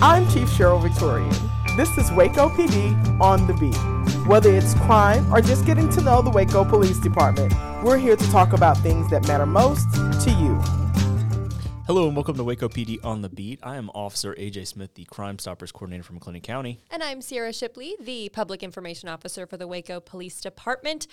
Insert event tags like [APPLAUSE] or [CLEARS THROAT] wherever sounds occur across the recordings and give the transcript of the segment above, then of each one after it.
I'm Chief Sheryl Victorian. This is Waco PD on the beat. Whether it's crime or just getting to know the Waco Police Department, we're here to talk about things that matter most to you. Hello and welcome to Waco PD on the Beat. I am Officer AJ Smith, the Crime Stoppers Coordinator from McLennan County. And I'm Sierra Shipley, the Public Information Officer for the Waco Police Department.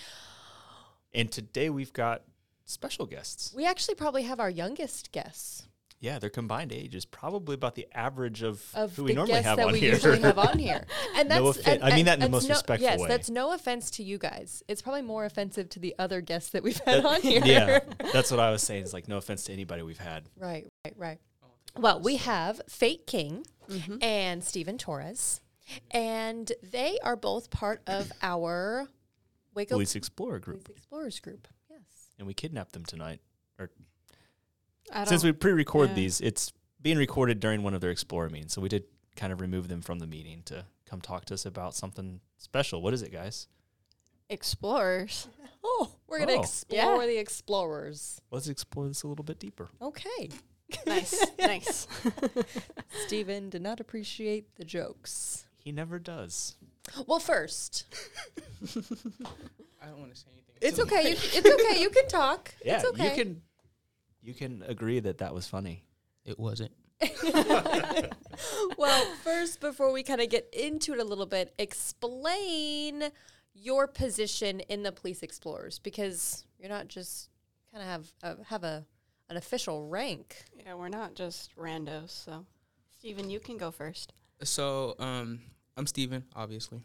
And today we've got special guests. We actually probably have our youngest guests Yeah, their combined age is probably about the average of, of who the we normally have that on we here. usually have on here. [LAUGHS] And that's No offen- I mean that in the most no, respectful yes, way. that's no offense to you guys. It's probably more offensive to the other guests that we've had That- on here. yeah, [LAUGHS] that's what I was saying. It's like no offense to anybody we've had. Right, right, right. Well, we have Fate King mm-hmm. and Stephen Torres, and they are both part of our Waco Police Explorer Group, Police Explorers group. Yes. and we kidnapped them tonight. Or since don't- we pre-record yeah. these, it's being recorded during one of their Explorer meetings, so we did kind of remove them from the meeting to come talk to us about something special. What is it, guys? explorers. [LAUGHS] Oh, we're gonna Oh. explore Yeah. the explorers. Let's explore this a little bit deeper. Okay. [LAUGHS] nice, nice. [LAUGHS] Stephen did not appreciate the jokes. He never does. Well, first, I don't want to say anything. it's So- okay. You, it's okay. You can talk. Yeah, it's okay. you can you can agree that that was funny. It wasn't. [LAUGHS] [LAUGHS] well, first, before we kind of get into it a little bit, explain your position in the police explorers because you're not just kind of have a, have a an official rank. Yeah, we're not just randos. So, Stephen, you can go first. So, um, I'm Stephen, obviously,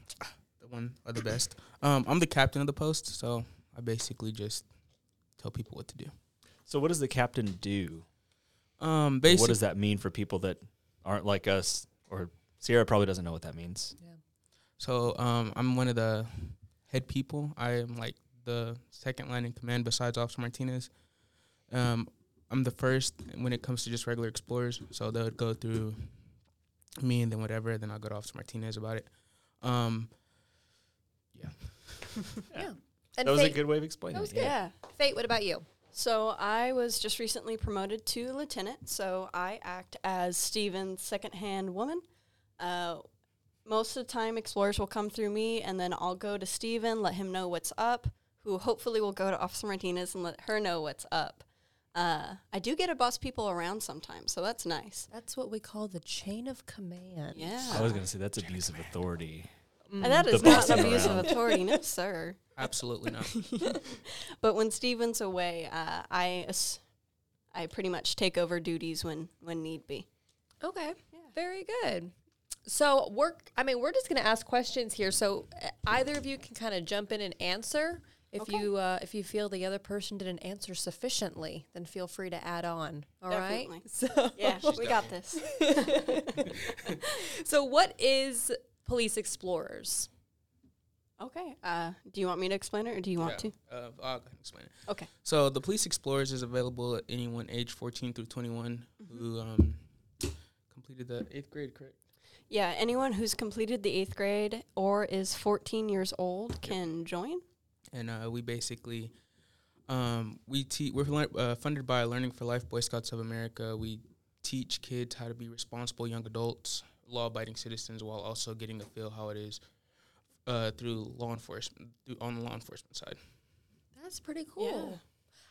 the one of the best. Um, I'm the captain of the post, so I basically just tell people what to do. So what does the captain do? Um, basically, what does that mean for people that aren't like us? Or Sierra probably doesn't know what that means. Yeah. so um, I'm one of the head people. I am like the second line in command besides Officer Martinez. Um, I'm the first when it comes to just regular explorers. So they would go through me and then whatever. Then I'll go to Officer Martinez about it. Um, yeah. [LAUGHS] Yeah. [LAUGHS] And that was a good way of explaining that was it. good. Yeah. Fate, what about you? So, I was just recently promoted to lieutenant. So, I act as Steven's second hand woman. Uh, most of the time, explorers will come through me, and then I'll go to Steven, let him know what's up, who hopefully will go to Officer Martinez and let her know what's up. Uh, I do get to boss people around sometimes, so that's nice. That's what we call the chain of command. Yeah. I was gonna say that's abuse of authority. And that The is not bossing an abuse of authority, no, [LAUGHS] sir. Absolutely not. [LAUGHS] But when Steven's away, uh, I ass- I pretty much take over duties when when need be. Okay. Very good. So we're I mean, we're just going to ask questions here. So uh, either of you can kind of jump in and answer. If Okay. you uh, if you feel the other person didn't answer sufficiently, then feel free to add on. All right. Definitely. [LAUGHS] So Yeah, we got this. so what is police explorers? Okay. Uh, do you want me to explain it, or do you want Yeah, to? Uh, I'll go ahead and explain it. Okay. So the Police Explorers is available at anyone age 14 through 21 Mm-hmm. who um, completed the eighth grade, correct? Yeah, anyone who's completed the eighth grade or is 14 years old can join. And uh, we basically um, we te- we're lear- uh, funded by Learning for Life Boy Scouts of America. We teach kids how to be responsible young adults, law-abiding citizens, while also getting to feel how it is uh, through law enforcement through, on the law enforcement side. That's pretty cool. Yeah.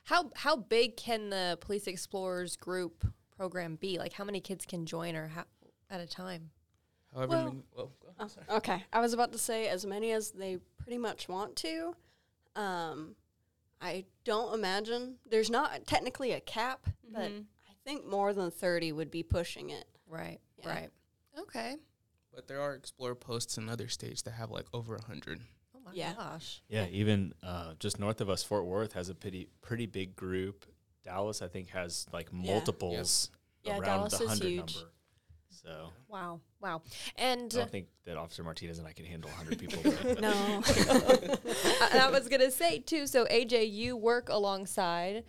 How how big can the police explorers group program be? Like how many kids can join or how, at a time? However, Well- many, well, go- Oh, okay. I was about to say as many as they pretty much want to. Um, I don't imagine there's not technically a cap, but Mhm. I think more than 30 would be pushing it. Right. Yeah. Right. Okay. but there are Explorer posts in other states that have like over a hundred. Oh my Yeah. gosh. Yeah, even uh, just north of us, Fort Worth has a pretty pretty big group. Dallas, I think, has like Yeah. multiples Yeah, around Dallas the is hundred huge. number. So Wow. Wow. And I don't think that Officer Martinez and I can handle hundred people. [LAUGHS] No. [LAUGHS] I, I was gonna say too. So AJ, you work alongside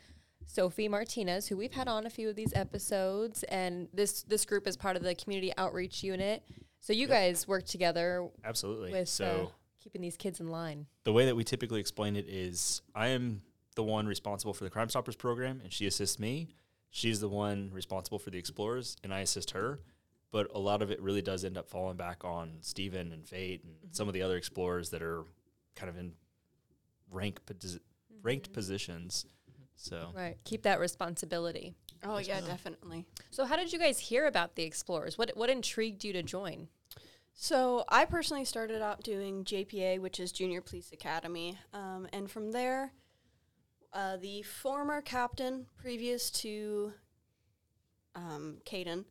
Sophie Martinez, who we've had on a few of these episodes, and this this group is part of the community outreach unit. So you guys work together Absolutely. with so uh, keeping these kids in line. the way that we typically explain it is I am the one responsible for the Crime Stoppers program, and she assists me. She's the one responsible for the Explorers, and I assist her. but a lot of it really does end up falling back on Steven and Fate and some of the other explorers that are kind of in rank ranked positions. So Right. Keep that responsibility. Oh yeah, definitely. So how did you guys hear about the Explorers? What what intrigued you to join? So I personally started out doing JPA, which is Junior Police Academy, um, and from there, uh, the former captain, previous to um, Caden,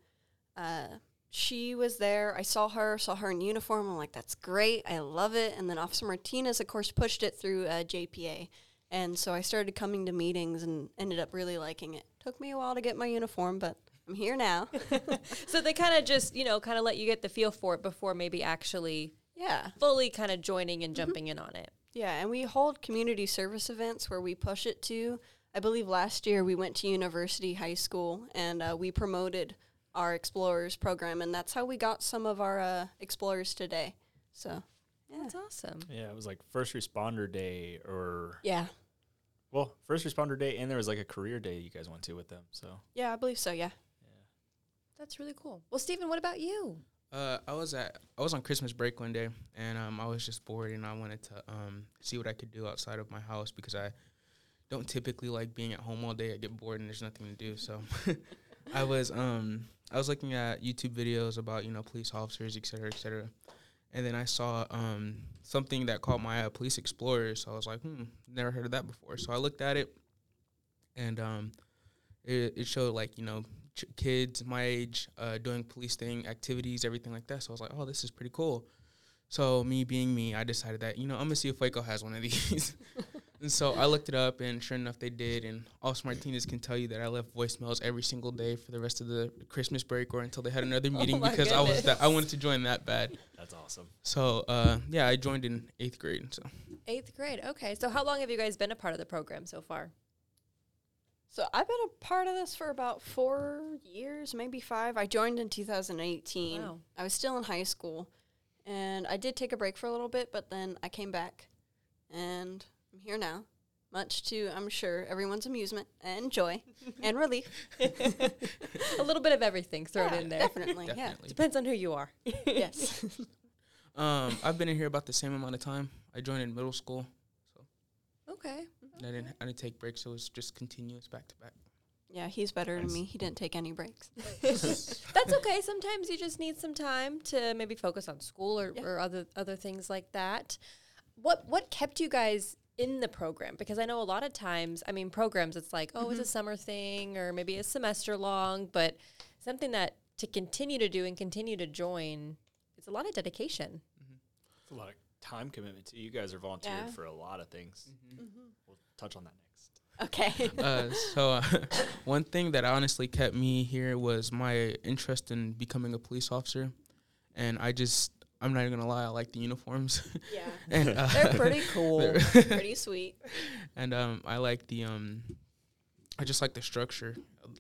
uh, she was there. I saw her, saw her in uniform. I'm like, that's great. I love it. And then Officer Martinez, of course, pushed it through uh, JPA. And so I started coming to meetings and ended up really liking it. Took me a while to get my uniform, but I'm here now. [LAUGHS] So they kind of just, you know, kind of let you get the feel for it before maybe actually yeah. fully kind of joining and jumping in on it. Yeah, and we hold community service events where we push it to. I believe last year we went to University High School and uh, we promoted our Explorers program, and that's how we got some of our uh, Explorers today. So, yeah. That's awesome. yeah, it was like first responder day or Yeah. well, first responder day and there was like a career day you guys went to with them. So Yeah, I believe so, yeah. That's really cool. Well, Stephen, what about you? Uh, I was at I was on Christmas break one day, and um, I was just bored, and I wanted to um, see what I could do outside of my house because I don't typically like being at home all day. I get bored, and there's nothing to do. So [LAUGHS] I was um, I was looking at YouTube videos about you know police officers, et cetera, et cetera, and then I saw um, something that caught my eye, Police Explorers. So I was like, hmm, never heard of that before. So I looked at it, and um, it, it showed like you know ch- kids my age uh, doing police thing activities everything like that so i was like oh this is pretty cool so me being me i decided that you know i'm gonna see if waco has one of [LAUGHS] these and so i looked it up and sure enough they did and officer martinez can tell you that i left voicemails every single day for the rest of the christmas break or until they had another [LAUGHS] meeting my because i was that i wanted to join that bad that's awesome. so uh, yeah i joined in eighth grade so Eighth grade. Okay. So how long have you guys been a part of the program so far? So I've been a part of this for about four years, maybe five. I joined in 2018. Wow. I was still in high school, and I did take a break for a little bit, but then I came back, and I'm here now, much to I'm sure everyone's amusement and joy and relief. [LAUGHS] a little bit of everything thrown Yeah, in there. Definitely, definitely Depends on who you are. yes. [LAUGHS] um, i've been in here about the same amount of time i joined in middle school Okay. and i didn't i didn't take breaks so it was just continuous back to back Yeah, he's better than me. He didn't take any breaks. [LAUGHS] That's okay. Sometimes you just need some time to maybe focus on school or, Yeah. or other other things like that. What what kept you guys in the program? Because I know a lot of times, I mean, programs it's like, oh, it's a summer thing or maybe a semester long, but something that to continue to do and continue to join, it's a lot of dedication. It's a lot of time commitment too. You guys are volunteering Yeah. for a lot of things. We'll touch on that next. Okay. [LAUGHS] uh, so uh, [LAUGHS] one thing that honestly kept me here was my interest in becoming a police officer, and I just I'm not even gonna lie, I like the uniforms, [LAUGHS] yeah. and uh, They're pretty cool. [LAUGHS] they're- Pretty sweet. [LAUGHS] and um, I like the um, I just like the structure,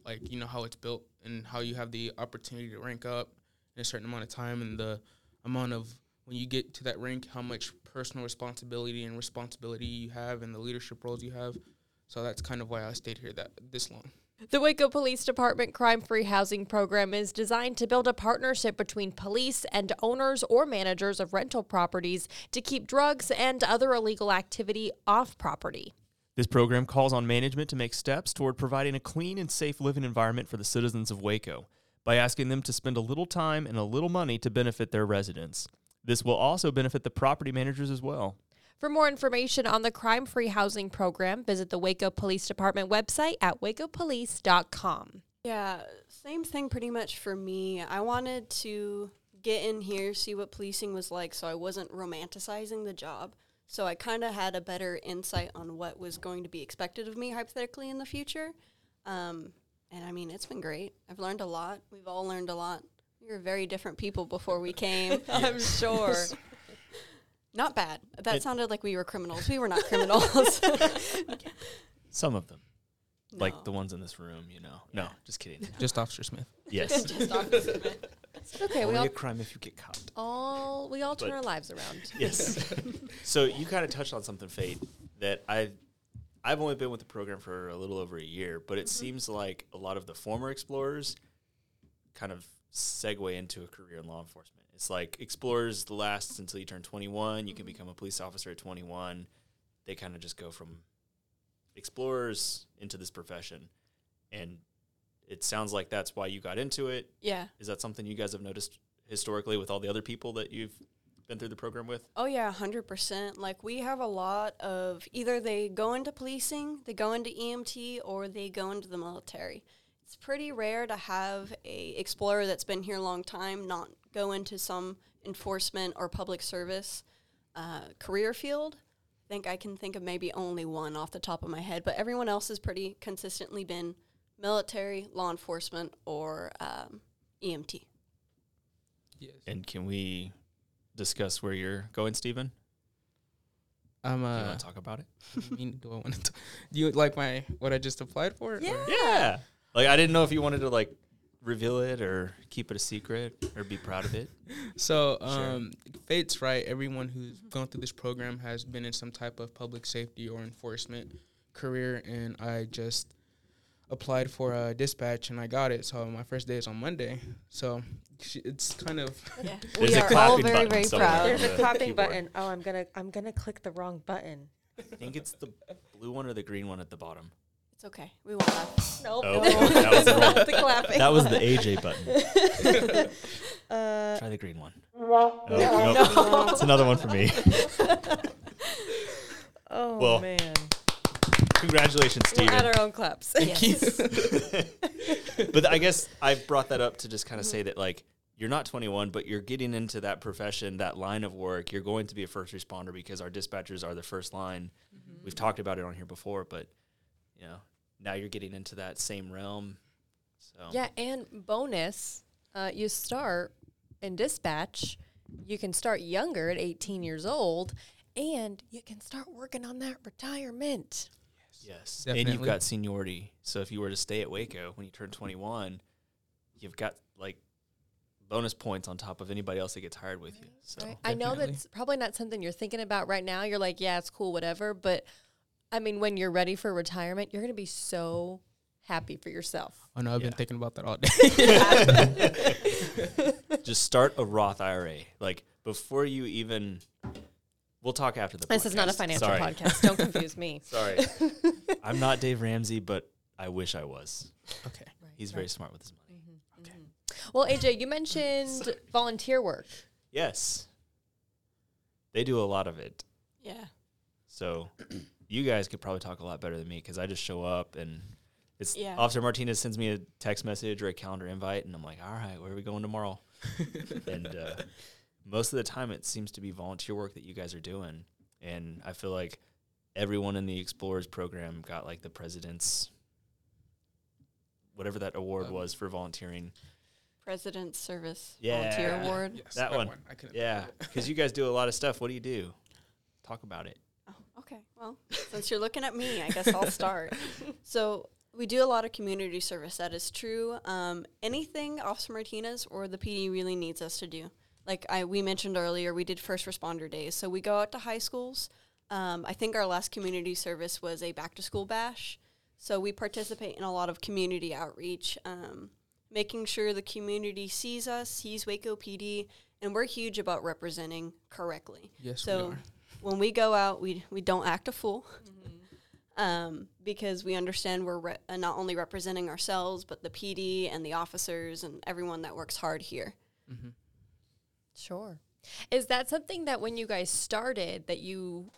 like you know how it's built and how you have the opportunity to rank up in a certain amount of time, and the amount of when you get to that rank, how much personal responsibility and responsibility you have, and the leadership roles you have. So that's kind of why I stayed here that this long. The Waco Police Department Crime Free Housing Program is designed to build a partnership between police and owners or managers of rental properties to keep drugs and other illegal activity off property. This program calls on management to make steps toward providing a clean and safe living environment for the citizens of Waco by asking them to spend a little time and a little money to benefit their residents. This will also benefit the property managers as well. For more information on the Crime Free Housing Program, visit the Waco Police Department website at wacopolice.com. Yeah, same thing pretty much for me. I wanted to get in here, see what policing was like, so I wasn't romanticizing the job. So I kind of had a better insight on what was going to be expected of me hypothetically in the future. Um, and I mean, it's been great. I've learned a lot. We've all learned a lot. We were very different people before we came. [LAUGHS] I'm sure. [LAUGHS] Not bad. That It- sounded like we were criminals. We were not criminals. [LAUGHS] [LAUGHS] Some of them, like the ones in this room, you know. No, just kidding. [LAUGHS] Just Officer Smith. Yes. Just Officer Smith. It's okay. We Only all, a crime if you get caught. all we all turn But- our lives around. Yes. so you kind of touched on something, Fate, that I, I've only been with the program for a little over a year, but it mm-hmm. seems like a lot of the former explorers kind of segue into a career in law enforcement. It's like explorers lasts until you turn 21. You can mm-hmm. become a police officer at 21. They kind of just go from explorers into this profession, and it sounds like that's why you got into it. Yeah. Is that something you guys have noticed historically with all the other people that you've been through the program with? Oh yeah, hundred percent. Like we have a lot of either they go into policing, they go into EMT, or they go into the military. It's pretty rare to have a explorer that's been here a long time not go into some enforcement or public service uh, career field. I think I can think of maybe only one off the top of my head, but everyone else has pretty consistently been military, law enforcement, or um, EMT. Yes. And can we discuss where you're going, Stephen? I'm Do you uh. want to talk about it? [LAUGHS] I mean, do I want to? Do you like my what I just applied for? or- Yeah. Like I didn't know if you wanted to like reveal it or keep it a secret or be proud of it. [LAUGHS] So, Sure. um, Fate's right. Everyone who's gone through this program has been in some type of public safety or enforcement career, and I just applied for a dispatch and I got it. So my first day is on Monday. So it's kind of Yeah, [LAUGHS] we are all very very proud. There's a the clapping keyboard. button. Oh, I'm gonna I'm gonna click the wrong button. I think it's the blue one or the green one at the bottom. It's okay. We won't laugh. Nope. Oh, [LAUGHS] that was the Not the clapping. That was the AJ button. [LAUGHS] Uh, Try the green one. [LAUGHS] Oh, nope. It's another one for me. oh Well, man. Congratulations, Steve. We're at our own claps. Yes. but I guess I've brought that up to just kind of say that like you're not 21, but you're getting into that profession, that line of work. You're going to be a first responder because our dispatchers are the first line. We've talked about it on here before, but you know now you're getting into that same realm. So Yeah, and bonus, uh, you start in dispatch. You can start younger at 18 years old, and you can start working on that retirement. Yes. And Definitely. you've got seniority. So if you were to stay at Waco when you turn 21, you've got like bonus points on top of anybody else that gets hired with you. So Right? I know that's probably not something you're thinking about right now. You're like, yeah, it's cool, whatever. But I mean, when you're ready for retirement, you're going to be so happy for yourself. Oh no, I've Yeah. been thinking about that all [LAUGHS] day. [LAUGHS] just start a Roth IRA. Like before you even we'll talk after the This is not a financial Sorry. podcast. Don't [LAUGHS] confuse me. Sorry. I'm not Dave Ramsey, but I wish I was. okay. He's very smart with his money. Mm-hmm. Okay. Mm-hmm. Well, AJ, you mentioned volunteer work. Yes. They do a lot of it. yeah. So you guys could probably talk a lot better than me because I just show up and it's Yeah. Officer Martinez sends me a text message or a calendar invite and I'm like, all right, where are we going tomorrow? [LAUGHS] and uh, most of the time it seems to be volunteer work that you guys are doing. And I feel like everyone in the Explorers program got like the president's whatever that award Um, was for volunteering. President's Service Yeah. Volunteer Award. Yes, That one. I. Yeah, because you guys do a lot of stuff. What do you do? Talk about it. Well, since you're looking at me, I guess I'll [LAUGHS] start. so we do a lot of community service. That is true. Um, anything Officer Martinez or the PD really needs us to do. Like I we mentioned earlier, we did first responder days. So we go out to high schools. Um, I think our last community service was a back to school bash. So we participate in a lot of community outreach, um, making sure the community sees us, sees Waco PD, and we're huge about representing correctly Yes, So- we are. When we go out, we we don't act a fool, um, because we understand we're re- uh, not only representing ourselves, but the PD and the officers and everyone that works hard here. Mm-hmm. Sure. Is that something that when you guys started that you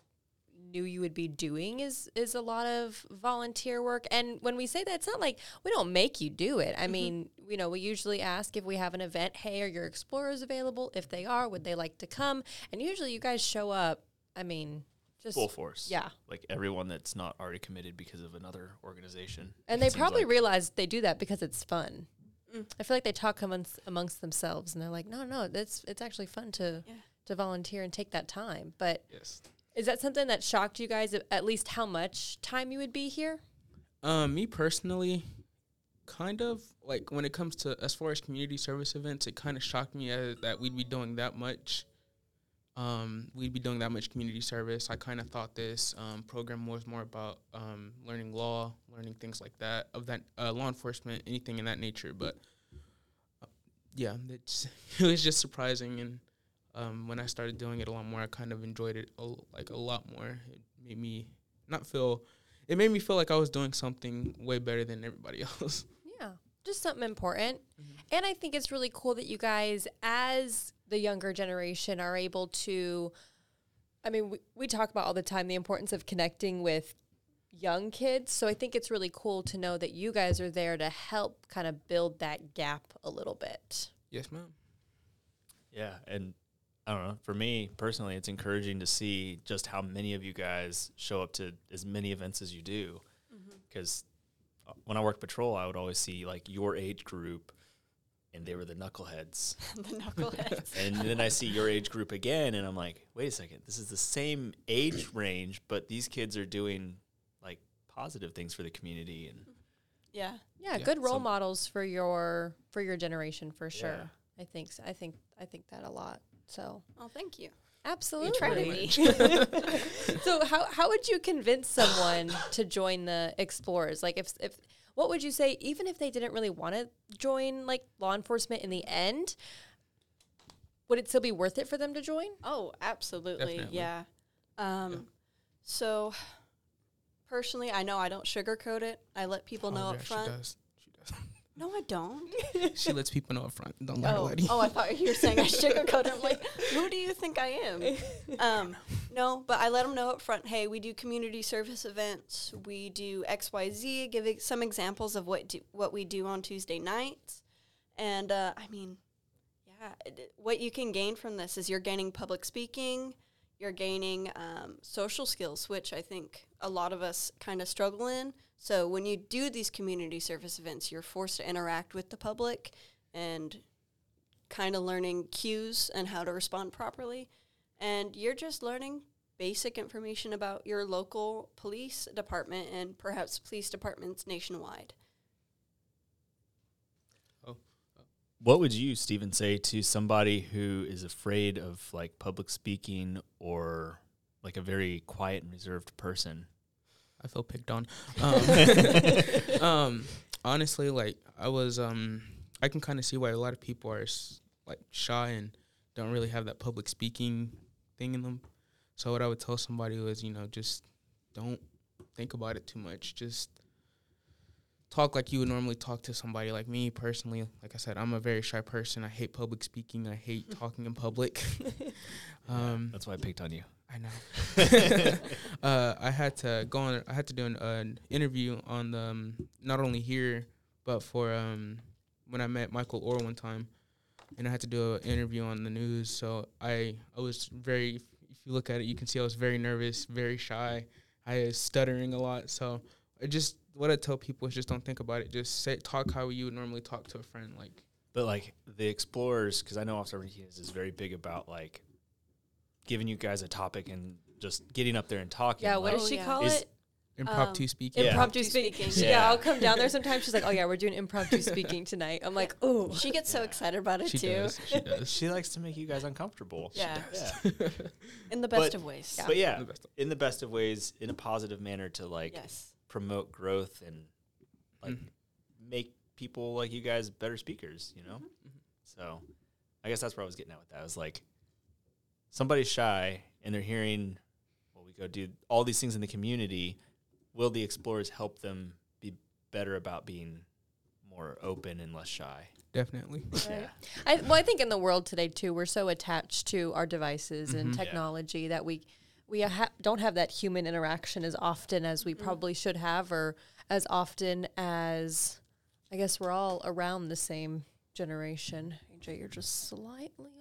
knew you would be doing is is a lot of volunteer work? And when we say that it's not like we don't make you do it. I mean you know we usually ask if we have an event hey are your explorers available? If they are would they like to come? And usually you guys show up i mean just Full force. yeah Like everyone that's not already committed because of another organization. and they probably like. realize they do that because it's fun Mm. i feel like they talk amongst, amongst themselves and they're like no no that's it's actually fun to Yeah. to volunteer and take that time but Yes. Is that something that shocked you guys? At at least how much time you would be here? Um, me personally, kind of like when it comes to as far as community service events, it kind of shocked me uh, that we'd be doing that much. Um, we'd be doing that much community service. I kind of thought this um, program was more about um, learning law, learning things like that, of that uh, law enforcement, anything in that nature. But uh, yeah, it's [LAUGHS] it was just surprising, and um, when I started doing it a lot more, I kind of enjoyed it a, like a lot more. It made me not feel. It made me feel like I was doing something way better than everybody [LAUGHS] else. Yeah, just something important. And I think it's really cool that you guys, as the younger generation, are able to. I mean, we, we talk about all the time the importance of connecting with young kids. So I think it's really cool to know that you guys are there to help kind of build that gap a little bit. yes, ma'am. Yeah, and I don't know. For me personally, it's encouraging to see just how many of you guys show up to as many events as you do. Mm-hmm. Because uh, when I worked patrol, I would always see like your age group, and they were the knuckleheads. [LAUGHS] the knuckleheads. and then I see your age group again, and I'm like, wait a second, this is the same age range, but these kids are doing like positive things for the community, and yeah. Yeah, Yeah, good role so- models for your for your generation for sure. Yeah. I think so. I think I think that a lot. So Oh, thank you. absolutely. try to [LAUGHS] [LAUGHS] so how how would you convince someone to join the explorers? Like if if what would you say even if they didn't really want to join like law enforcement in the end? Would it still be worth it for them to join? Oh, absolutely. Definitely. Yeah. Um, So, personally, I know I don't sugarcoat it. I let people Oh, know yeah, up front. She does. She does. No, I don't. she lets people know up front. Don't let her Oh, lie to you. oh, I thought you were saying I sugarcoat it. I'm like, [LAUGHS] who do you think I am? [LAUGHS] Um, no, but I let them know up front. Hey, we do community service events. We do X, Y, Z. Give ex- some examples of what do, what we do on Tuesday nights. And uh, I mean, yeah, what you can gain from this is you're gaining public speaking. You're gaining um, social skills, which I think a lot of us kind of struggle in. So when you do these community service events, you're forced to interact with the public and kind of learning cues and how to respond properly. And you're just learning basic information about your local police department and perhaps police departments nationwide. Oh, oh. What would you, Stephen, say to somebody who is afraid of like public speaking or like a very quiet and reserved person? I feel picked on. Um, [LAUGHS] um, honestly, like I was, um, I can kind of see why a lot of people are like shy and don't really have that public speaking thing in them. So what I would tell somebody was, you know, just don't think about it too much. Just talk like you would normally talk to somebody. Like me personally, like I said, I'm a very shy person. I hate public speaking. I hate talking in public. [LAUGHS] [LAUGHS] um, That's why I picked on you. I know. [LAUGHS] uh, I had to go on. I had to do an, an interview on the um, not only here, but for um, when I met Michael Orr one time, and I had to do an interview on the news. So I I was very. If you look at it, you can see I was very nervous, very shy. I was stuttering a lot. So I just what I tell people is just don't think about it. Just say talk how you would normally talk to a friend. Like But like the explorers, because I know Officer Martinez is very big about like giving you guys a topic and just getting up there and talking. Yeah, what like, does Oh, she yeah. call Is- it? impromptu Um, speaking. Yeah. Impromptu Impromptu speaking. speaking. Yeah. Yeah. I'll come down there sometimes. She's like, "Oh yeah, we're doing impromptu [LAUGHS] speaking tonight." I'm like, "Oh, She gets so excited about it She too, does. She [LAUGHS] does. she likes to make you guys uncomfortable. Yeah. Yeah. [LAUGHS] in the best But- of ways. But yeah, The best. in the best of ways, in a positive manner to like Yes. promote growth and like Mhm. make people like you guys better speakers, you know? Mhm. So I guess that's where I was getting at with that. I was like, somebody's shy and they're hearing, well, we go do all these things in the community. Will the explorers help them be better about being more open and less shy? Definitely. Yeah. I, well, I think in the world today too, we're so attached to our devices and Mhm. Yeah. technology that we we ha- don't have that human interaction as often as we probably should have, or as often as I guess we're all around the same generation. AJ, you're just slightly older, but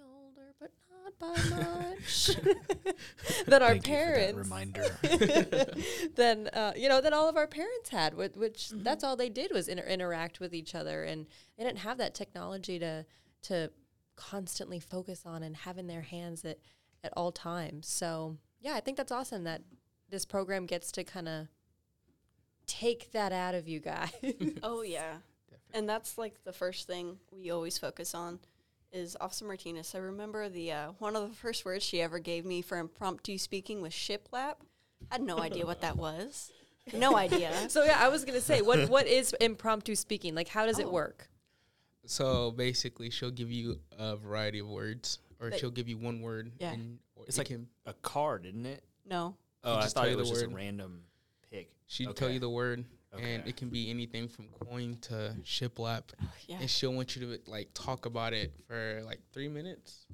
not by much. [LAUGHS] than our Thank you for that parents. reminder. [LAUGHS] than uh, you know than all of our parents had, whi- which Mm-hmm. that's all they did was inter- interact with each other, and they didn't have that technology to to constantly focus on and have in their hands at at all times. So yeah, I think that's awesome that this program gets to kind of take that out of you guys. [LAUGHS] Oh yeah. And that's like the first thing we always focus on is Officer Martinez. I remember the uh, one of the first words she ever gave me for impromptu speaking was shiplap. I had no idea what that was. No [LAUGHS] idea. so yeah, I was gonna say, what what is impromptu speaking? Like, how does it Oh. work? So basically, she'll give you a variety of words, or But- she'll give you one word. Yeah. And It's it like- can, A card, isn't it? No. Oh, I just thought tell it you the was just a word. random pick. she'd tell you the word, and it can be anything from coin to shiplap, Yeah. and she'll want you to like talk about it for like three minutes.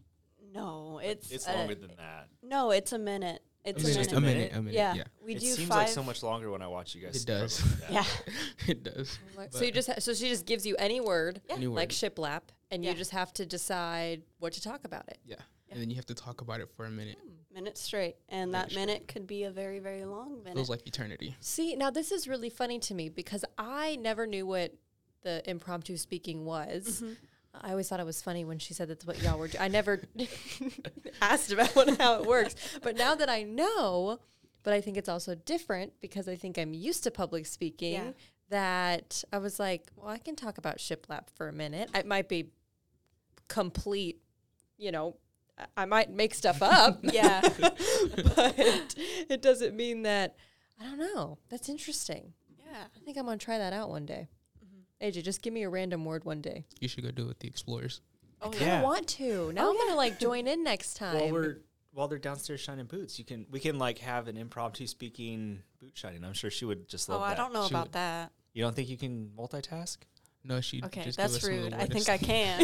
No, it's It's uh, longer than that. No, it's a minute. It's minute. a Just minute. a a minute? minute, a minute. Yeah. Yeah, We it do seems five. like so much longer when I watch you guys. It does. with. Yeah. [LAUGHS] it does. So you just ha- so she just gives you any word Yeah. Any like shiplap, and Yeah. you just have to decide what to talk about it. yeah. and then you have to talk about it for a minute. Minute straight, and Minute that minute could be a very, very long minute. Feels like eternity. See, now this is really funny to me because I never knew what the impromptu speaking was. Mm-hmm. I always thought it was funny when she said that's what y'all were. Do- I never [LAUGHS] [LAUGHS] asked about what, how it works, but now that I know, but I think it's also different because I think I'm used to public speaking. Yeah. That I was like, well, I can talk about shiplap for a minute. It might be complete, you know. I- I might make stuff up. [LAUGHS] Yeah. [LAUGHS] but it doesn't mean that I don't know. That's interesting. yeah. I think I'm gonna try that out one day. Mm-hmm. AJ, just give me a random word one day. You should go do it with the explorers. Oh I don't want to. Now Oh, I'm gonna like [LAUGHS] join in next time. While we're while they're downstairs shining boots, you can we can like have an impromptu speaking boot shining. I'm sure she would just love Oh, that. I don't know She about would- that. You don't think you can multitask? No, she. Okay, just give that's us rude. I think I can.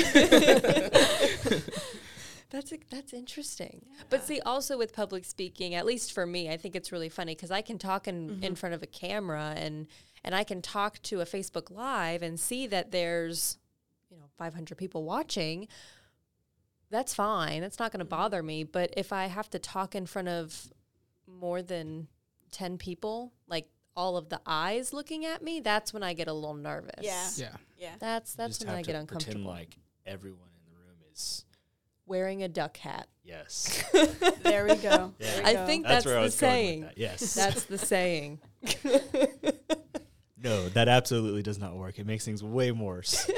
That's a, that's interesting. But see, also with public speaking, at least for me, I think it's really funny because I can talk in, in mm-hmm. front of a camera and and I can talk to a Facebook Live and see that there's you know 500 people watching. That's fine. That's not going to mm-hmm. bother me. But if I have to talk in front of more than 10 people, like all of the eyes looking at me, that's when I get a little nervous. Yeah. Yeah. yeah. That's that's when I get uncomfortable. Pretend like everyone in the room is Wearing a duck hat. yes. [LAUGHS] There we go. Yeah. [LAUGHS] There we I go. think That's that's, where I the was going with saying. that, yes. [LAUGHS] That's the saying. no, that absolutely does not work. It makes things way worse.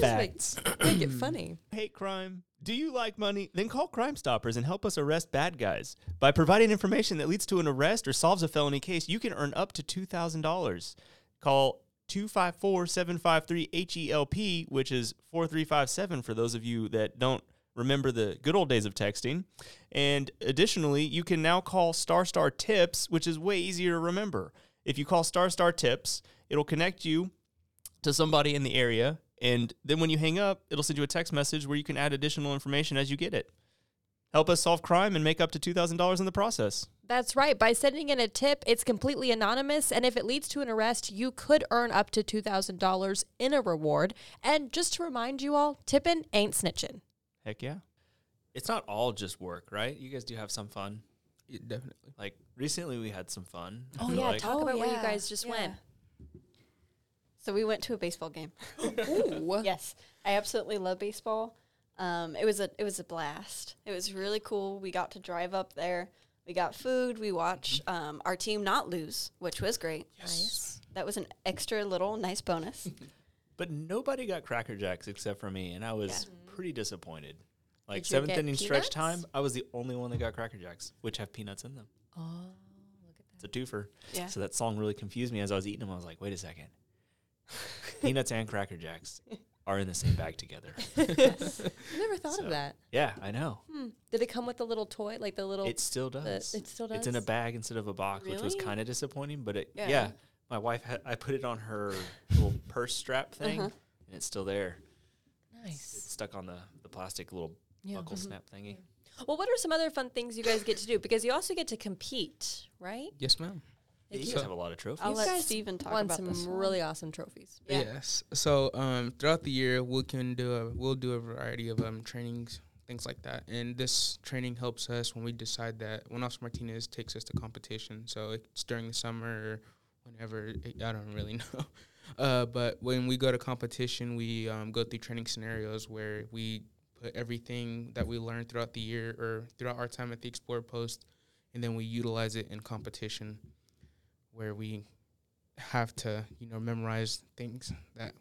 Facts. Make it funny. [CLEARS THROAT] Hate crime? Do you like money? Then call Crime Stoppers and help us arrest bad guys. By providing information that leads to an arrest or solves a felony case, you can earn up to $2,000. Call 254 753 HELP, which is 4357 for those of you that don't remember the good old days of texting. And additionally, you can now call Star Star Tips, which is way easier to remember. If you call Star Star Tips, it'll connect you to somebody in the area. And then when you hang up, it'll send you a text message where you can add additional information as you get it. Help us solve crime and make up to $2,000 in the process. That's right. By sending in a tip, it's completely anonymous. And if it leads to an arrest, you could earn up to $2,000 in a reward. And just to remind you all, tipping ain't snitching. Heck yeah. It's not all just work, right? You guys do have some fun. Yeah, definitely. Like recently, we had some fun. I Oh, feel yeah. like. Talk Oh, about where you yeah, guys just yeah. went. So we went to a baseball game. [LAUGHS] Ooh. [LAUGHS] yes, I absolutely love baseball. Um, it was a it was a blast. It was really cool. We got to drive up there. We got food. We watched um, our team not lose, which was great. Nice. That was an extra little nice bonus. [LAUGHS] But nobody got Cracker Jacks except for me, and I was pretty disappointed. Like Did you seventh get inning stretch peanuts? time, I was the only one that got Cracker Jacks, which have peanuts in them. Oh, look at that. It's a twofer. Yeah. So that song really confused me as I was eating them. I was like, wait a second. [LAUGHS] Peanuts and Cracker Jacks [LAUGHS] are in the same bag together. [LAUGHS] I never thought [LAUGHS] So, of that. Yeah, I know. Hmm. Did it come with a little toy, like the little? It still does. it still does. It's in a bag instead of a box, which was kind of disappointing. But it, yeah. Yeah. my wife had. I put it on her little [LAUGHS] purse strap thing, Uh-huh. and it's still there. It's nice. stuck on the the plastic little Yeah. buckle Mhm. snap thingy. Well, what are some other fun things you guys get to do? Because you also get to compete, right? Yes, ma'am. Yeah, you you- guys have a lot of trophies. I'll You let guys Steven talk Won about some this one. really awesome trophies. Yeah. Yes. So um, throughout the year, we can do a we'll do a variety of um, trainings, things like that. And this training helps us when we decide that when Officer Martinez takes us to competition. So it's during the summer or whenever it, I don't really [LAUGHS] know. Uh, but when we go to competition, we um, go through training scenarios where we put everything that we learned throughout the year or throughout our time at the Explorer Post, and then we utilize it in competition, where we have to, you know, memorize things that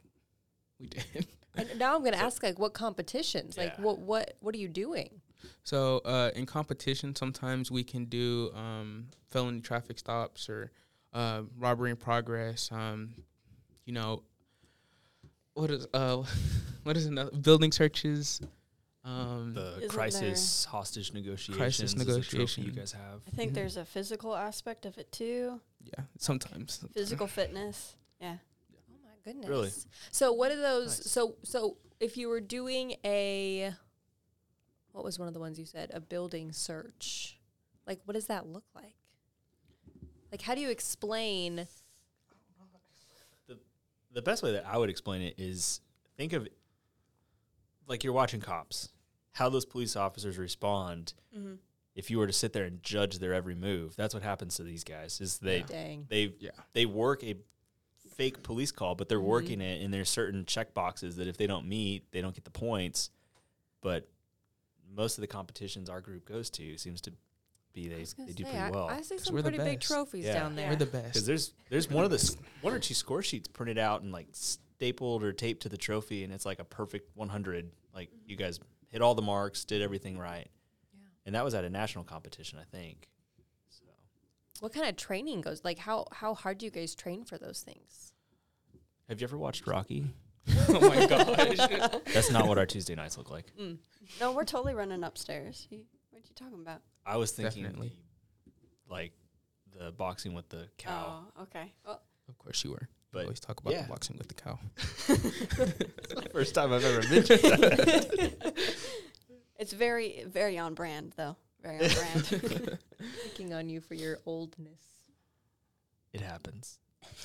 we [LAUGHS] did. And now I'm going to ask, like, what competitions? Like, what what what are you doing? So uh, in competition, sometimes we can do um, felony traffic stops or uh, robbery in progress. Um, you know, what is uh [LAUGHS] what is another building searches? Um, The Isn't crisis hostage negotiations. is a trophy negotiation. you guys have. I think Mhm. there's a physical aspect of it too. yeah, sometimes Physical fitness. Yeah. Oh my goodness. Really? So what are those Nice. so so if you were doing a what was one of the ones you said? A building search. Like what does that look like? Like how do you explain The The best way that I would explain it is think of like you're watching cops. How those police officers respond Mm-hmm. if you were to sit there and judge their every move. That's what happens to these guys. Is they dang. they yeah. they work a fake police call, but they're Mhm. working it, and there's certain check boxes that if they don't meet, they don't get the points. But most of the competitions our group goes to seems to be they they do pretty I, well. I see 'Cause some we're the pretty big trophies Yeah. down there. We're the best Because best. there's there's one of the s- one or two score sheets printed out and like stapled or taped to the trophy, and it's like a perfect 100. Like you guys hit all the marks, did everything right, Yeah. and that was at a national competition, I think. So What kind of training goes like how how hard do you guys train for those things? have you ever watched Rocky? [LAUGHS] oh my gosh. That's not what our Tuesday nights look like. Mm. No, we're totally running upstairs. You, what are you talking about? I was thinking Definitely. like the boxing with the cow. Oh, okay. Well, of course you were. But always talk about yeah. the boxing with the cow. [LAUGHS] It's first time I've ever [LAUGHS] mentioned that. it's very, very on brand, though. Very on brand. [LAUGHS] Picking on you for your oldness. it happens.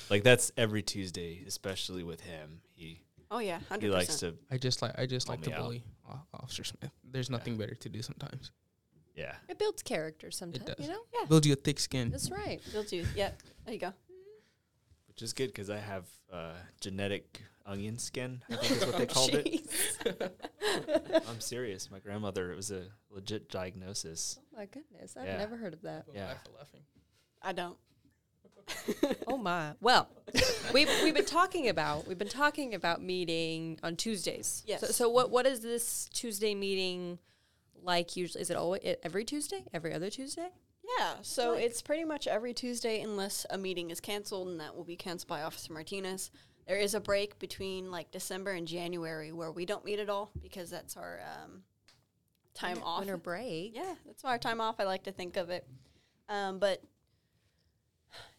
Like that's every Tuesday, especially with him. He oh yeah, 100%. he likes to I just like I just like to me out. bully O- Officer Smith. There's nothing better to do sometimes. yeah. It builds character sometimes, It does. you know? Yeah. Build you a thick skin. That's right. Build you. Yep. There you go. Which is good because I have uh, genetic onion skin. I think is what they [LAUGHS] called it. [LAUGHS] I'm serious. My grandmother. It was a legit diagnosis. Oh my goodness. I've Yeah. never heard of that. Yeah. laughing. I don't. [LAUGHS] Oh my. Well, we've we've been talking about we've been talking about meeting on Tuesdays. Yes. So, so what what is this Tuesday meeting like usually? Is it always every Tuesday? Every other Tuesday? Yeah, so Like- it's pretty much every Tuesday unless a meeting is canceled, and that will be canceled by Officer Martinez. There is a break between like December and January where we don't meet at all because that's our um, time Winter- off. Winter break. Yeah, that's our time off. I like to think of it. Um, but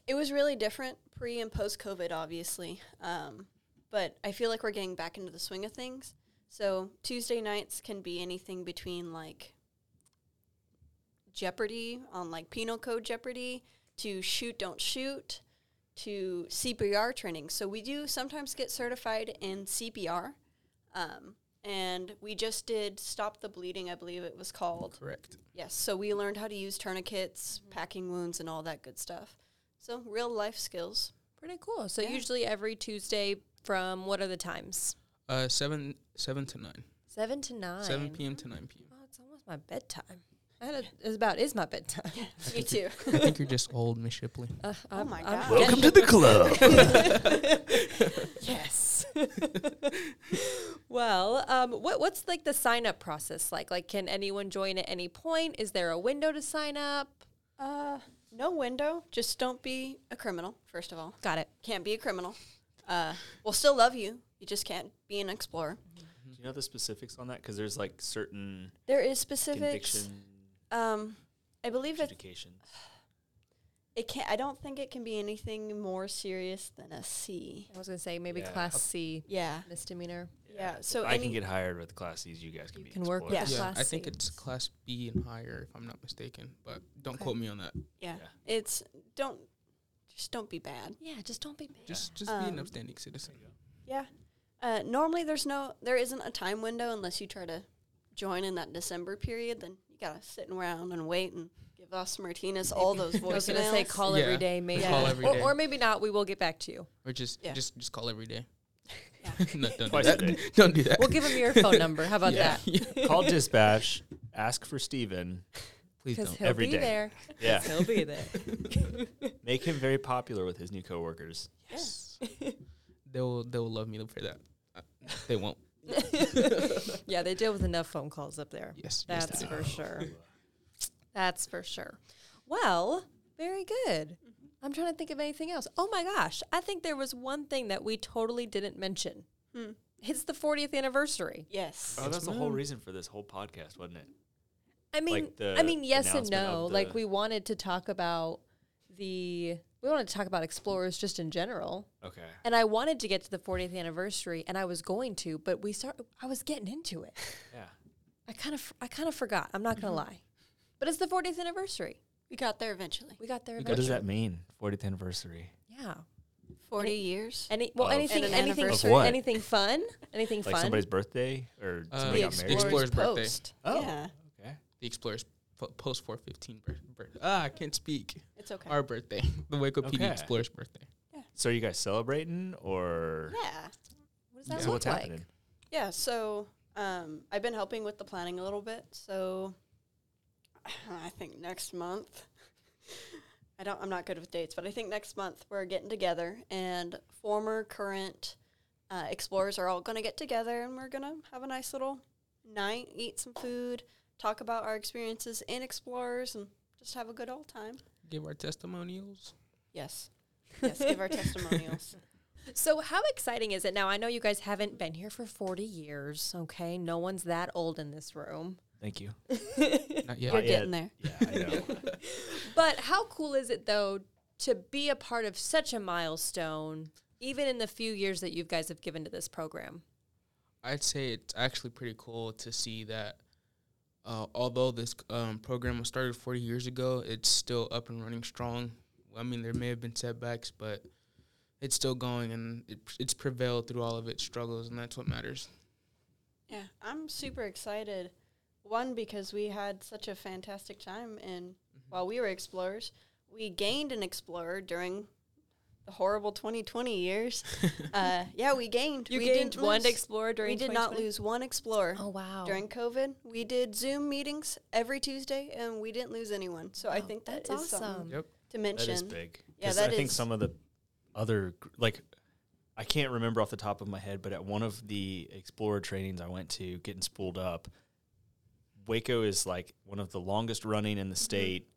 it was really different pre and post COVID, obviously. Um, but I feel like we're getting back into the swing of things. So Tuesday nights can be anything between like Jeopardy on like penal code Jeopardy to shoot, don't shoot to CPR training. So we do sometimes get certified in CPR. Um, and we just did Stop the Bleeding, I believe it was called. Correct. Yes, so we learned how to use tourniquets, packing wounds, and all that good stuff. So real life skills. Pretty cool. So Yeah. usually every Tuesday from what are the times? Uh, seven seven to nine. Seven to nine. Seven p.m. to nine p.m. Oh, it's almost my bedtime. I had a, it's about is my bedtime. [LAUGHS] Me too. I think you're just old, Miss Shipley. [LAUGHS] Uh, Oh my God. Welcome to the club. [LAUGHS] yes. well, um, what what's like the sign up process like? Like, can anyone join at any point? Is there a window to sign up? Uh, no window. Just don't be a criminal, first of all. Got it. Can't be a criminal. Uh, we'll still love you. You just can't be an explorer. Do you know the specifics on that? Because there's like certain There is specifics. conviction Um, I believe it, it can not I don't think it can be anything more serious than a C. I was gonna say maybe Yeah. Class C Yeah. misdemeanor. Yeah, so I can get hired with Class C's. You guys can be can work with explorers. Yeah. Yeah, Class I think it's class B and higher, if I'm not mistaken. But don't Okay. quote me on that. Yeah. Yeah. It's don't just don't be bad. Yeah, just don't be bad. Just just be an Um, upstanding citizen. Yeah. Uh, normally there's no there isn't a time window unless you try to join in that December period. Then you gotta sit around and wait and give us Martinez all those [LAUGHS] I was gonna say call every Yeah. day, maybe, Call every or, day. or maybe not. We will get back to you. Or just Yeah. just just call every day. Yeah. [LAUGHS] no, don't Twice do a that. day. [LAUGHS] Don't do that. We'll give him your phone number. How about yeah. that? Call dispatch. Ask for Steven. Please don't. he'll Every be day. there. Yeah. He'll be there. Make him very popular with his new coworkers. Yes. they will they will love me for that. Uh, they won't. [LAUGHS] yeah, they deal with enough phone calls up there. Yes. yes, That's they do. for sure. That's for sure. Well, very good. I'm trying to think of anything else. Oh my gosh, I think there was one thing that we totally didn't mention. Hmm. It's the 40th anniversary. Yes. Oh, Yes, that's the whole reason for this whole podcast, wasn't it? I mean, Like I mean, yes and no. Like we wanted to talk about the we wanted to talk about explorers just in general. Okay. And I wanted to get to the 40th anniversary and I was going to, but we start I was getting into it. [LAUGHS] Yeah. I kind of I kind of forgot. I'm not going to lie. But it's the 40th anniversary. We got there eventually. We got there We What does that mean? 40th anniversary. Yeah. 40 years. Any well Of- anything an anything anniversary. Of what? anything fun? [LAUGHS] Anything Like fun? somebody's birthday or Uh, somebody The got married. Explorer's birthday. Post. Oh. Yeah. Okay. The Explorers po- post 415 birth, birth. Ah, I can't speak. It's okay. Our birthday, [LAUGHS] the Waco PD Okay. Explorers birthday. Yeah. So are you guys celebrating or yeah. what does that so look what's like? happening? Yeah, so um, I've been helping with the planning a little bit. So [SIGHS] I think next month, [LAUGHS] I don't, I'm not good with dates, but I think next month we're getting together, and former, current uh, explorers are all going to get together, and we're going to have a nice little night, eat some food, talk about our experiences in explorers, and just have a good old time. Give our testimonials. Yes, [LAUGHS] yes, give our testimonials. So how exciting is it now? I know you guys haven't been here for 40 years, okay? No one's that old in this room. Thank you. [LAUGHS] Not yet. You're Not getting yet. there. Yeah, I know. [LAUGHS] But how cool is it though to be a part of such a milestone even in the few years that you guys have given to this program? I'd say it's actually pretty cool to see that. Uh, although this um, program was started 40 years ago, it's still up and running strong. I mean, there may have been setbacks, but it's still going, and it, it's prevailed through all of its struggles, and that's what matters. Yeah, I'm super excited. One because we had such a fantastic time, and while we were explorers, we gained an explorer during horrible 2020 years. [LAUGHS] uh, yeah, we gained. You we gained didn't one lose- explorer during We did not lose one explorer. Oh wow. During COVID, we did Zoom meetings every Tuesday, and we didn't lose anyone. So I think that that's is awesome. Yep. to mention. That is big. Yeah, that I think some of the other like I can't remember off the top of my head, but at one of the Explorer trainings I went to, getting spooled up, Waco is like one of the longest running in the Mm-hmm. state,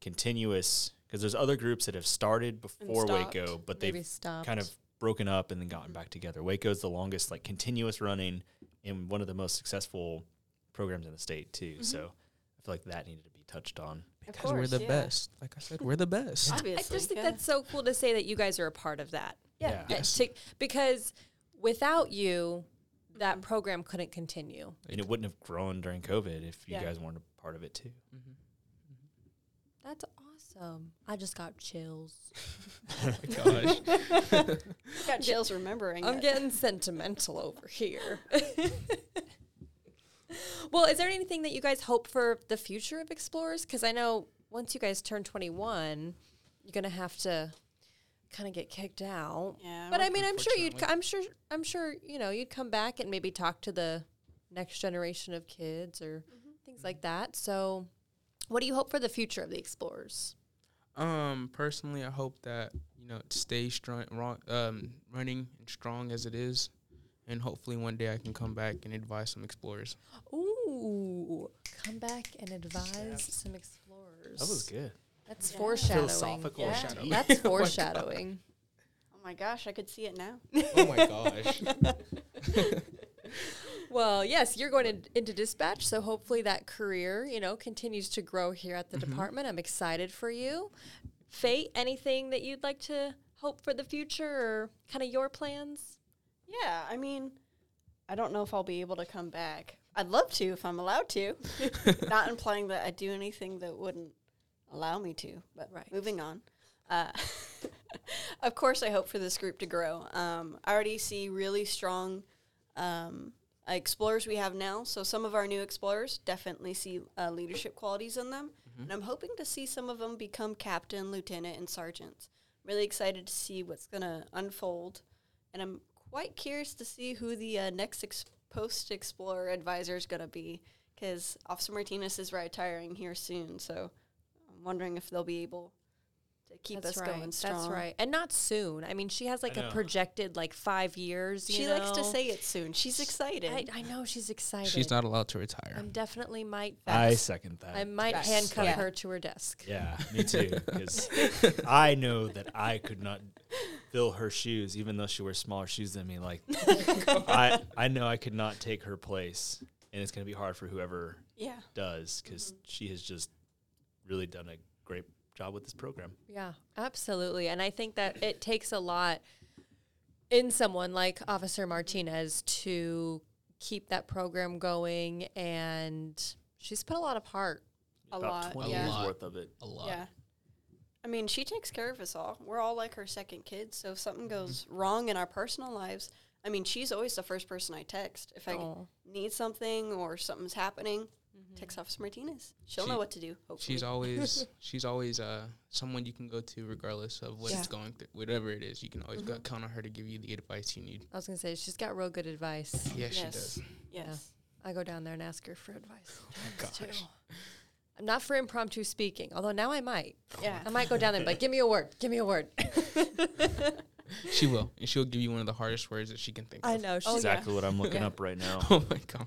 continuous. Because there's other groups that have started before stopped. Waco, but they've stopped. kind of broken up and then gotten back together. Waco is the longest like continuous running and one of the most successful programs in the state too. Mm-hmm. So I feel like that needed to be touched on. Of Because we're the yeah. best. Like I said, we're the best. [LAUGHS] Obviously, I just think yeah. that's so cool to say that you guys are a part of that. Yeah. Yeah. Yes. to- because without you, that program couldn't continue. And it wouldn't have grown during COVID if you Yeah. guys weren't a part of it too. Mhm. That's awesome. I just got chills. Oh [LAUGHS] my gosh. [LAUGHS] got chills remembering. I'm it. getting sentimental over here. [LAUGHS] well, is there anything that you guys hope for the future of Explorers? Because I know once you guys turn 21, you're gonna have to kind of get kicked out. Yeah, But I mean, I'm sure you'd. I'm sure. I'm sure you know you'd come back and maybe talk to the next generation of kids or mm-hmm. things like that. So, what do you hope for the future of the Explorers? Um, personally, I hope that you know it stays strong, wrong, um, running and strong as it is, and hopefully one day I can come back and advise some explorers. Ooh, come back and advise some explorers. That was good. That's Yeah. foreshadowing. Philosophical Yeah. shadow. That's [LAUGHS] foreshadowing. Oh my gosh, I could see it now. Oh my gosh! [LAUGHS] [LAUGHS] well, yes, you're going in, into dispatch, so hopefully that career, you know, continues to grow here at the department. I'm excited for you. Fate, anything that you'd like to hope for the future or kind of your plans? Yeah, I mean, I don't know if I'll be able to come back. I'd love to if I'm allowed to. [LAUGHS] Not implying that I'd do anything that wouldn't allow me to, but Right. moving on. Uh, [LAUGHS] of course, I hope for this group to grow. Um, I already see really strong um, explorers we have now. So some of our new explorers definitely see uh, leadership qualities in them, and I'm hoping to see some of them become captain, lieutenant, and sergeants. Really excited to see what's going to unfold, and I'm quite curious to see who the uh, next ex- post explorer advisor is going to be, because Officer Martinez is retiring here soon. So I'm wondering if they'll be able to keep That's us right. going strong. That's right. And not soon. I mean, she has like I a know. projected like five years. you She likes to say it soon. She's excited. I, I know she's excited. She's not allowed to retire. I'm definitely might. I second that. I might Facts. handcuff Yeah. her to her desk. yeah, me [LAUGHS] too. Because I know that I could not fill her shoes, even though she wears smaller shoes than me. Like, [LAUGHS] I I know I could not take her place, and it's gonna be hard for whoever Yeah. does because she has just really done a great job with this program. Yeah, absolutely. And I think that it takes a lot in someone like Officer Martinez to keep that program going. And she's put a lot of heart. A About lot. twenty A yeah. years worth of it. A lot. Yeah. I mean, she takes care of us all. We're all like her second kids. So if something mm-hmm. goes wrong in our personal lives, I mean, she's always the first person I text. If I Aw. need something or something's happening, text Officer Martinez. She'll She- know what to do, hopefully. She's always [LAUGHS] she's always uh someone you can go to regardless of what Yeah. it's going through, whatever it is. You can always go, count on her to give you the advice you need. I was going to say, she's got real good advice. Yeah, she does. yes. I go down there and ask her for advice. gosh. too. I'm not for impromptu speaking, although now I might. Yeah. I might go down there and be like, give me a word. Give me a word. [LAUGHS] She will, and she'll give you one of the hardest words that she can think I of. know. She's, Oh, yeah. exactly what I'm looking [LAUGHS] Yeah. up right now. Oh my gosh.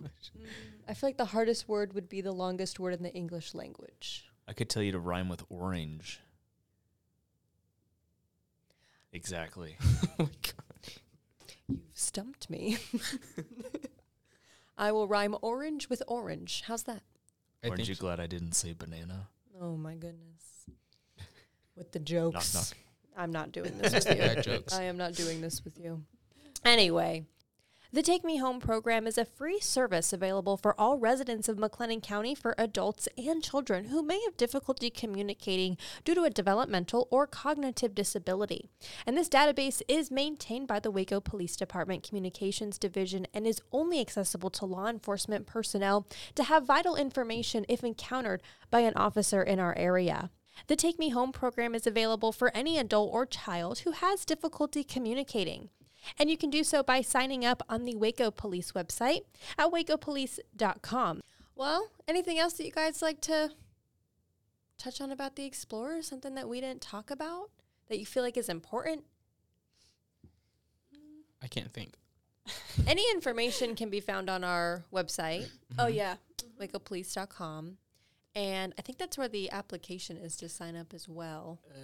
I feel like the hardest word would be the longest word in the English language. I could tell you to rhyme with orange. Exactly. [LAUGHS] oh my god. You've stumped me. [LAUGHS] I will rhyme orange with orange. How's that? I Aren't you glad I didn't say banana? Oh my goodness. With the jokes. knock. I'm not doing this with [LAUGHS] you. Bad jokes. I am not doing this with you. Anyway, the Take Me Home program is a free service available for all residents of McLennan County for adults and children who may have difficulty communicating due to a developmental or cognitive disability. And this database is maintained by the Waco Police Department Communications Division and is only accessible to law enforcement personnel to have vital information if encountered by an officer in our area. The Take Me Home program is available for any adult or child who has difficulty communicating. And you can do so by signing up on the Waco Police website at wacopolice.com. Well, anything else that you guys like to touch on about the Explorer? Something that we didn't talk about that you feel like is important? I can't think. [LAUGHS] Any information can be found on our website, mm-hmm. Oh, yeah. Mm-hmm. wacopolice.com. And I think that's where the application is to sign up as well. Uh,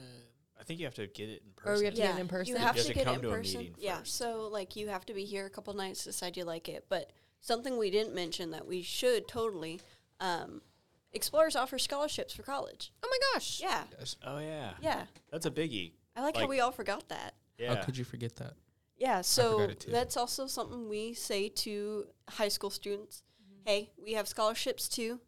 I think you have to get it in person. Or we person. have to get it in person? You have You to have to get come it in to a person. meeting Yeah. first. So like you have to be here a couple nights, to decide you like it. But something we didn't mention that we should totally, um, Explorers offer scholarships for college. Oh my gosh. Yeah. Yes. Oh yeah, Yeah. that's a biggie. I like, how we all forgot that. Yeah. How could you forget that? Yeah, so that's also something we say to high school students. Hey, we have scholarships too.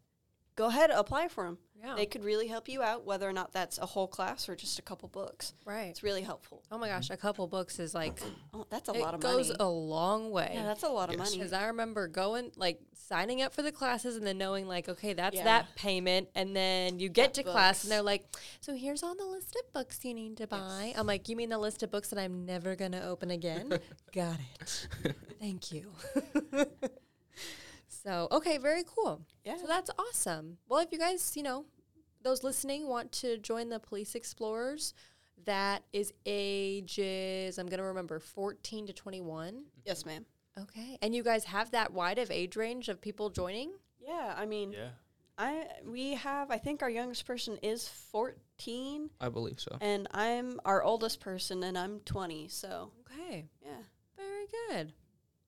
Go ahead, apply for them. Yeah. They could really help you out, whether or not that's a whole class or just a couple books. right. It's really helpful. Oh my gosh, a couple books is like [CLEARS THROAT] Oh, that's a lot of money It goes a long way. yeah, that's a lot of money. Because I remember going, like, signing up for the classes and then knowing, like, okay, that's Yeah. that payment. And then you get Got to class and they're like, so here's all the list of books you need to buy. I'm like, you mean the list of books that I'm never going to open again? [LAUGHS] Got it. [LAUGHS] Thank you. [LAUGHS] so, okay, very cool. Yeah. So that's awesome. Well, if you guys, you know, those listening want to join the Police Explorers, that is ages, I'm going to remember, 14 to 21. yes, ma'am. Okay. And you guys have that wide of age range of people joining? Yeah, I mean, Yeah. I we have. I think our youngest person is fourteen, I believe so. and I'm our oldest person, and I'm twenty. So Okay. yeah, Very good.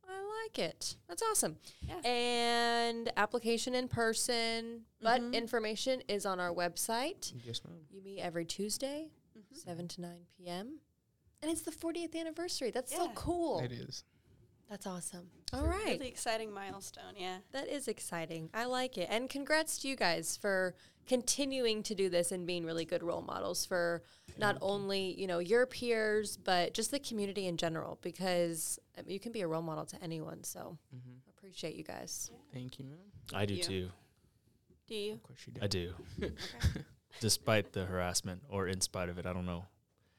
I like it. That's awesome. Yeah. And application in person, but Mhm. information is on our website. Yes, ma'am. You meet every Tuesday, 7 to 9 p.m. And it's the 40th anniversary. That's so cool. It is. That's awesome. It's All a right. really exciting milestone. Yeah. That is exciting. I like it. And congrats to you guys for continuing to do this and being really good role models for not only, you know, your peers, but just the community in general because I mean, you can be a role model to anyone. So hmm appreciate you guys. Thank you, ma'am. I do you. too. Do you? Of course you do. I do. [LAUGHS] Despite the harassment or in spite of it, I don't know.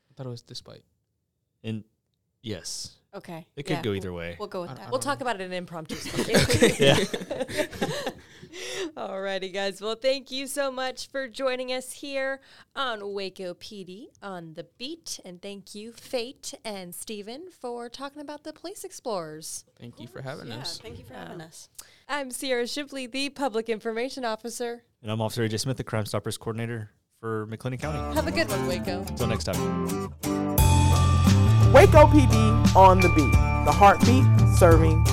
I thought it was despite. And yes, Okay. it could yeah, go either way. We'll go with I- that. I We'll talk know. about it in impromptu. [LAUGHS] [LAUGHS] Yeah. Alrighty, guys. Well, thank you so much for joining us here on Waco PD on the beat. And thank you, Fate and Steven, for talking about the police explorers. Thank you for having yeah, us. Thank you for Yeah. having us. I'm Sierra Shipley, the public information officer. And I'm Officer AJ Smith, the Crime Stoppers Coordinator for McLennan County. Have a good one, Waco. Until next time. Waco PD on the beat, the heartbeat serving